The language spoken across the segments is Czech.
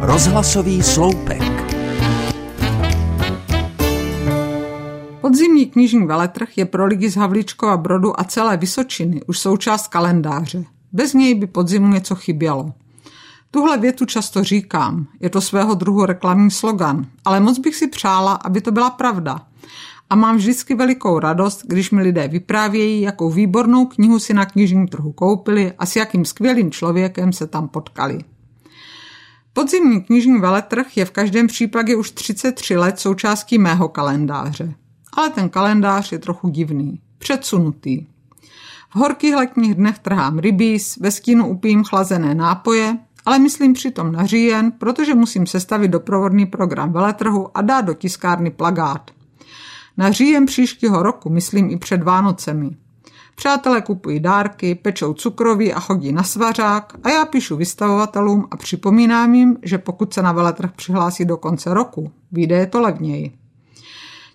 Rozhlasový sloupek. Podzimní knižní veletrh je pro lidi z Havlíčkova Brodu a celé Vysočiny už součást kalendáře. Bez něj by podzimu něco chybělo. Tuhle větu často říkám, je to svého druhu reklamní slogan, ale moc bych si přála, aby to byla pravda. A mám vždycky velikou radost, když mi lidé vyprávějí, jakou výbornou knihu si na knižním trhu koupili a s jakým skvělým člověkem se tam potkali. Podzimní knižní veletrh je v každém případě už 33 let součástí mého kalendáře. Ale ten kalendář je trochu divný, předsunutý. V horkých letních dnech trhám rybíz, ve stínu upím chlazené nápoje, ale myslím přitom na říjen, protože musím sestavit doprovodný program veletrhu a dát do tiskárny plagát. Na říjen příštího roku myslím i před Vánocemi. Přátelé kupují dárky, pečou cukroví a chodí na svařák a já píšu vystavovatelům a připomínám jim, že pokud se na veletrh přihlásí do konce roku, vyjde je to levněji.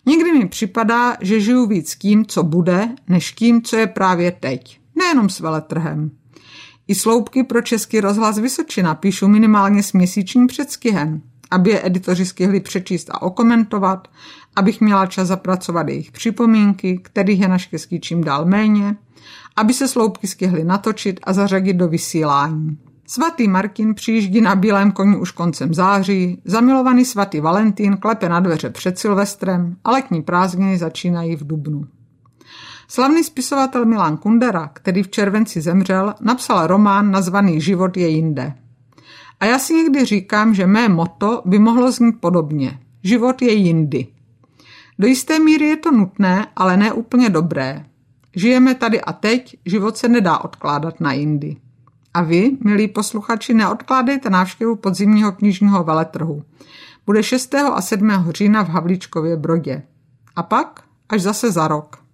Někdy mi připadá, že žiju víc tím, co bude, než tím, co je právě teď. Nejenom s veletrhem. I sloupky pro Český rozhlas Vysočina píšu minimálně s měsíčním předstihem, aby je editoři stihli přečíst a okomentovat, abych měla čas zapracovat jejich připomínky, kterých je naštěstí čím dál méně, aby se sloupky stihly natočit a zařadit do vysílání. Svatý Martin přijíždí na bílém koni už koncem září, zamilovaný svatý Valentín klepe na dveře před Silvestrem a letní prázdniny začínají v Dubnu. Slavný spisovatel Milan Kundera, který v červenci zemřel, napsal román nazvaný Život je jinde. A já si někdy říkám, že mé moto by mohlo znít podobně. Život je jindy. Do jisté míry je to nutné, ale ne úplně dobré. Žijeme tady a teď, život se nedá odkládat na jindy. A vy, milí posluchači, neodkládejte návštěvu podzimního knižního veletrhu. Bude 6. a 7. října v Havlíčkově Brodě. A pak až zase za rok.